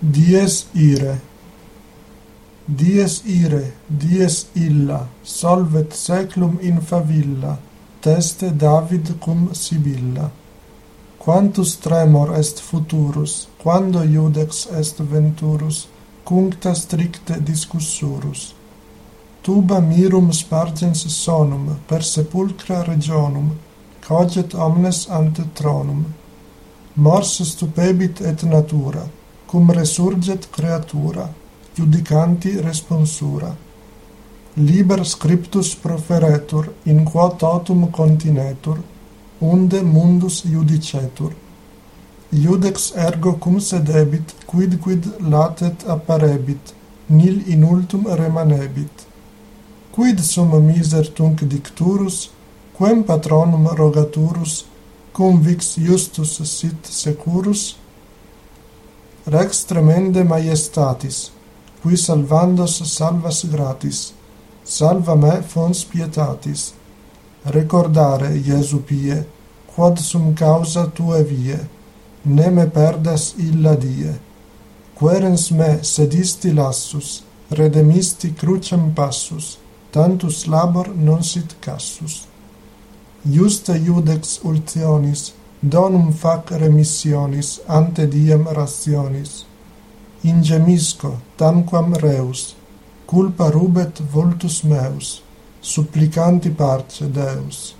Dies ire. Dies ire, dies illa, solvet seclum in favilla, teste David cum Sibilla. Quantus tremor est futurus, quando iudex est venturus, cuncta stricte discussurus. Tuba mirum spargens sonum, per sepulcra regionum, coget omnes ante tronum. Mors stupebit et natura, cum resurget creatura, judicanti responsura. Liber scriptus proferetur, in qua totum continetur, unde mundus judicetur. Iudex ergo cum sedebit, quid latet apparebit, nil in ultum remanebit. Quid sum miser tunc dicturus, quem patronum rogaturus, cum vix justus sit securus, Rex tremende maiestatis, qui salvandos salvas gratis, salva me fons pietatis. Recordare, Iesu pie, quod sum causa tue vie, ne me perdas illa die. Querens me sedisti lassus, redemisti crucem passus, tantus labor non sit cassus. Iusta iudex ultionis, donum fac remissionis ante diem rationis. Ingemisco tamquam reus culpa rubet voltus meus supplicanti parce deus.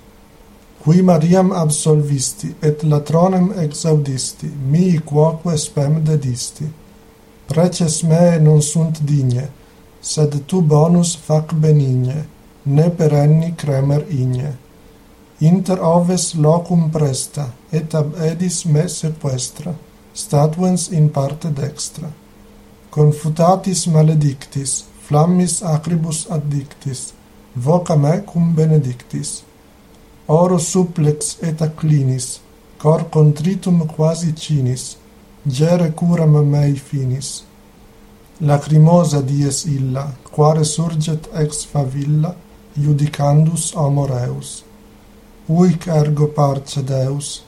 Qui mariam absolvisti et latronem exaudisti mihi quoque spem dedisti. Preces me non sunt digne sed tu bonus fac benigne ne perenni cremer igne. Inter oves locum presta, et ab edis me sequestra, statuens in parte dextra. Confutatis maledictis, flammis acribus addictis, voca me cum benedictis. Oro supplex et acclinis, cor contritum quasi cinis, gere curam mei finis. Lacrimosa dies illa, quare surget ex favilla, judicandus homo reus uic ergo parce Deus,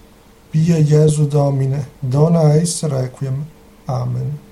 pie Iesu Domine, dona eis requiem. Amen.